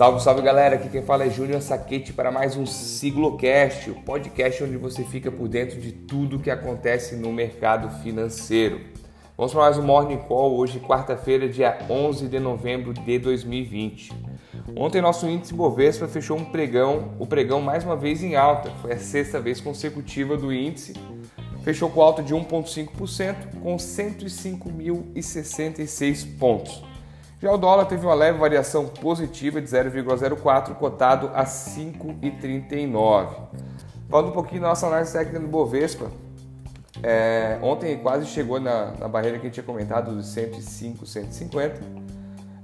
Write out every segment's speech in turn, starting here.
Salve, salve galera, aqui quem fala é Júnior Saquete para mais um Siglocast, o podcast onde você fica por dentro de tudo que acontece no mercado financeiro. Vamos para mais um Morning Call, hoje quarta-feira, dia 11 de novembro de 2020. Ontem nosso índice Bovespa fechou um pregão, o pregão mais uma vez em alta, foi a sexta vez consecutiva do índice, fechou com alta de 1,5% com 105.066 pontos. Já o dólar teve uma leve variação positiva de 0,04, cotado a 5,39. Falando um pouquinho da nossa análise técnica do Bovespa, é, ontem quase chegou na, na, barreira que a gente tinha comentado dos 105, 150.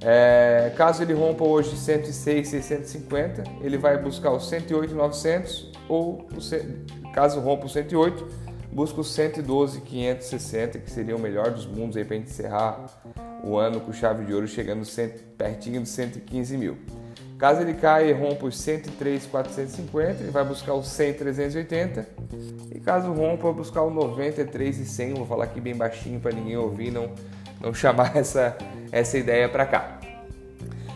É, caso ele rompa hoje 106, 650, ele vai buscar os 108, 900 ou caso rompa o 108, busca os 112, 560, que seria o melhor dos mundos aí para encerrar o ano com chave de ouro chegando pertinho dos 115 mil. Caso ele caia e rompa os 103,450, ele vai buscar o 100,380. E caso rompa, vai buscar o 93,100. Vou falar aqui bem baixinho para ninguém ouvir, não, não chamar essa, essa ideia para cá.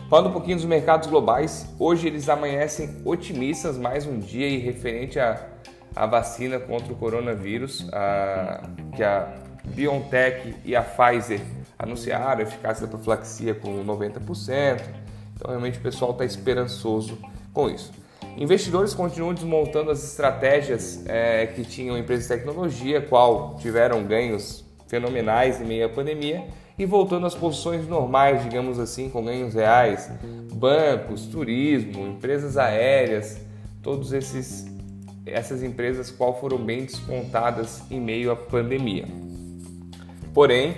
Falando um pouquinho dos mercados globais, hoje eles amanhecem otimistas mais um dia e referente à, à vacina contra o coronavírus, a, que a BioNTech e a Pfizer anunciaram a eficácia da profilaxia com 90%. Então, realmente, o pessoal está esperançoso com isso. Investidores continuam desmontando as estratégias é, que tinham empresas de tecnologia, qual tiveram ganhos fenomenais em meio à pandemia, e voltando às posições normais, digamos assim, com ganhos reais, bancos, turismo, empresas aéreas, todos esses essas empresas qual foram bem descontadas em meio à pandemia. Porém,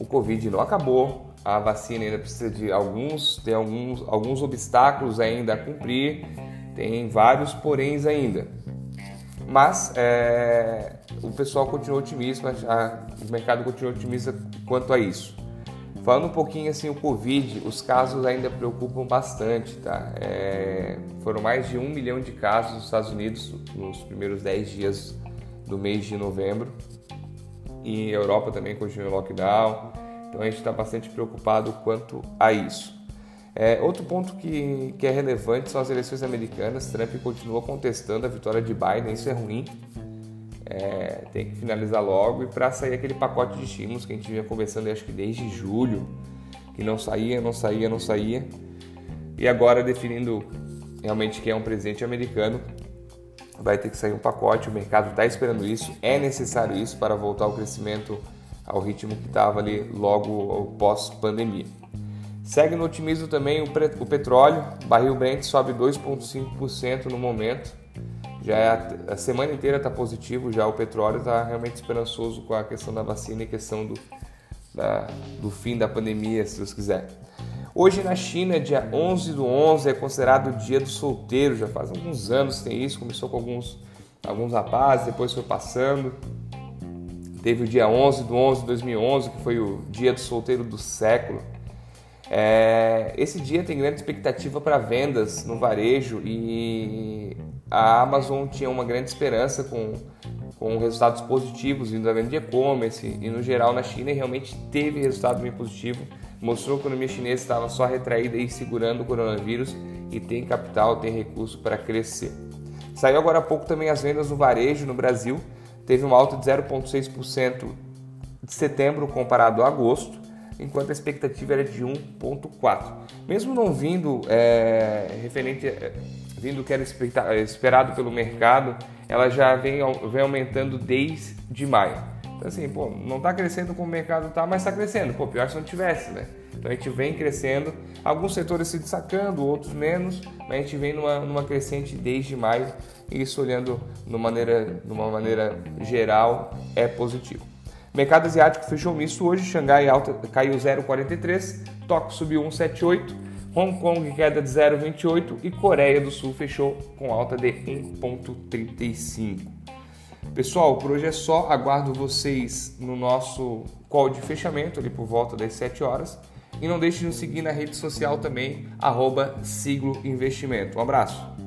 o Covid não acabou, a vacina ainda precisa de alguns, tem alguns, alguns obstáculos ainda a cumprir, tem vários poréns ainda. Mas é, o pessoal continua otimista, a, o mercado continua otimista quanto a isso. Falando um pouquinho assim, o Covid, os casos ainda preocupam bastante, tá? É, foram mais de um milhão de casos nos Estados Unidos nos primeiros 10 dias do mês de novembro e a Europa também continua em lockdown. Então a gente está bastante preocupado quanto a isso. É, outro ponto que, que é relevante são as eleições americanas. Trump continua contestando a vitória de Biden, isso é ruim. É, tem que finalizar logo e para sair aquele pacote de estímulos que a gente vinha conversando acho que desde julho, que não saía, não saía, não saía. E agora definindo realmente quem é um presidente americano, vai ter que sair um pacote, o mercado está esperando isso, é necessário isso para voltar ao crescimento ao ritmo que estava ali logo pós-pandemia. Segue no otimismo também o, petróleo, barril Brent sobe 2,5% no momento, já é a, a semana inteira está positivo, já o petróleo está realmente esperançoso com a questão da vacina e questão do, da, do fim da pandemia, se Deus quiser. Hoje na China, dia 11 do 11, é considerado o dia do solteiro, já faz alguns anos que tem isso, começou com alguns, alguns rapazes, depois foi passando. Teve o dia 11 do 11 de 2011, que foi o dia do solteiro do século. É, esse dia tem grande expectativa para vendas no varejo e a Amazon tinha uma grande esperança com, com resultados positivos vindo da venda de e-commerce e no geral na China realmente teve resultado bem positivo mostrou que a economia chinesa estava só retraída e segurando o coronavírus e tem capital, tem recurso para crescer. Saiu agora há pouco também as vendas no varejo no Brasil, teve uma alta de 0,6% de setembro comparado a agosto, enquanto a expectativa era de 1,4%. Mesmo não vindo é, referente, é, vindo que era esperado pelo mercado, ela já vem, vem aumentando desde maio. Então, assim, pô, não está crescendo como o mercado está, mas está crescendo. Pô, pior se não tivesse, né? Então a gente vem crescendo, alguns setores se destacando, outros menos, mas a gente vem numa, numa crescente desde maio, e isso olhando de uma maneira, uma maneira geral é positivo. Mercado asiático fechou misto hoje, Xangai alta, caiu 0,43, Tóquio subiu 1,78, Hong Kong queda de 0,28 e Coreia do Sul fechou com alta de 1,35. Pessoal, por hoje é só. Aguardo vocês no nosso call de fechamento, ali por volta das 7 horas. E não deixe de nos seguir na rede social também, arroba Siglo Investimento. Um abraço!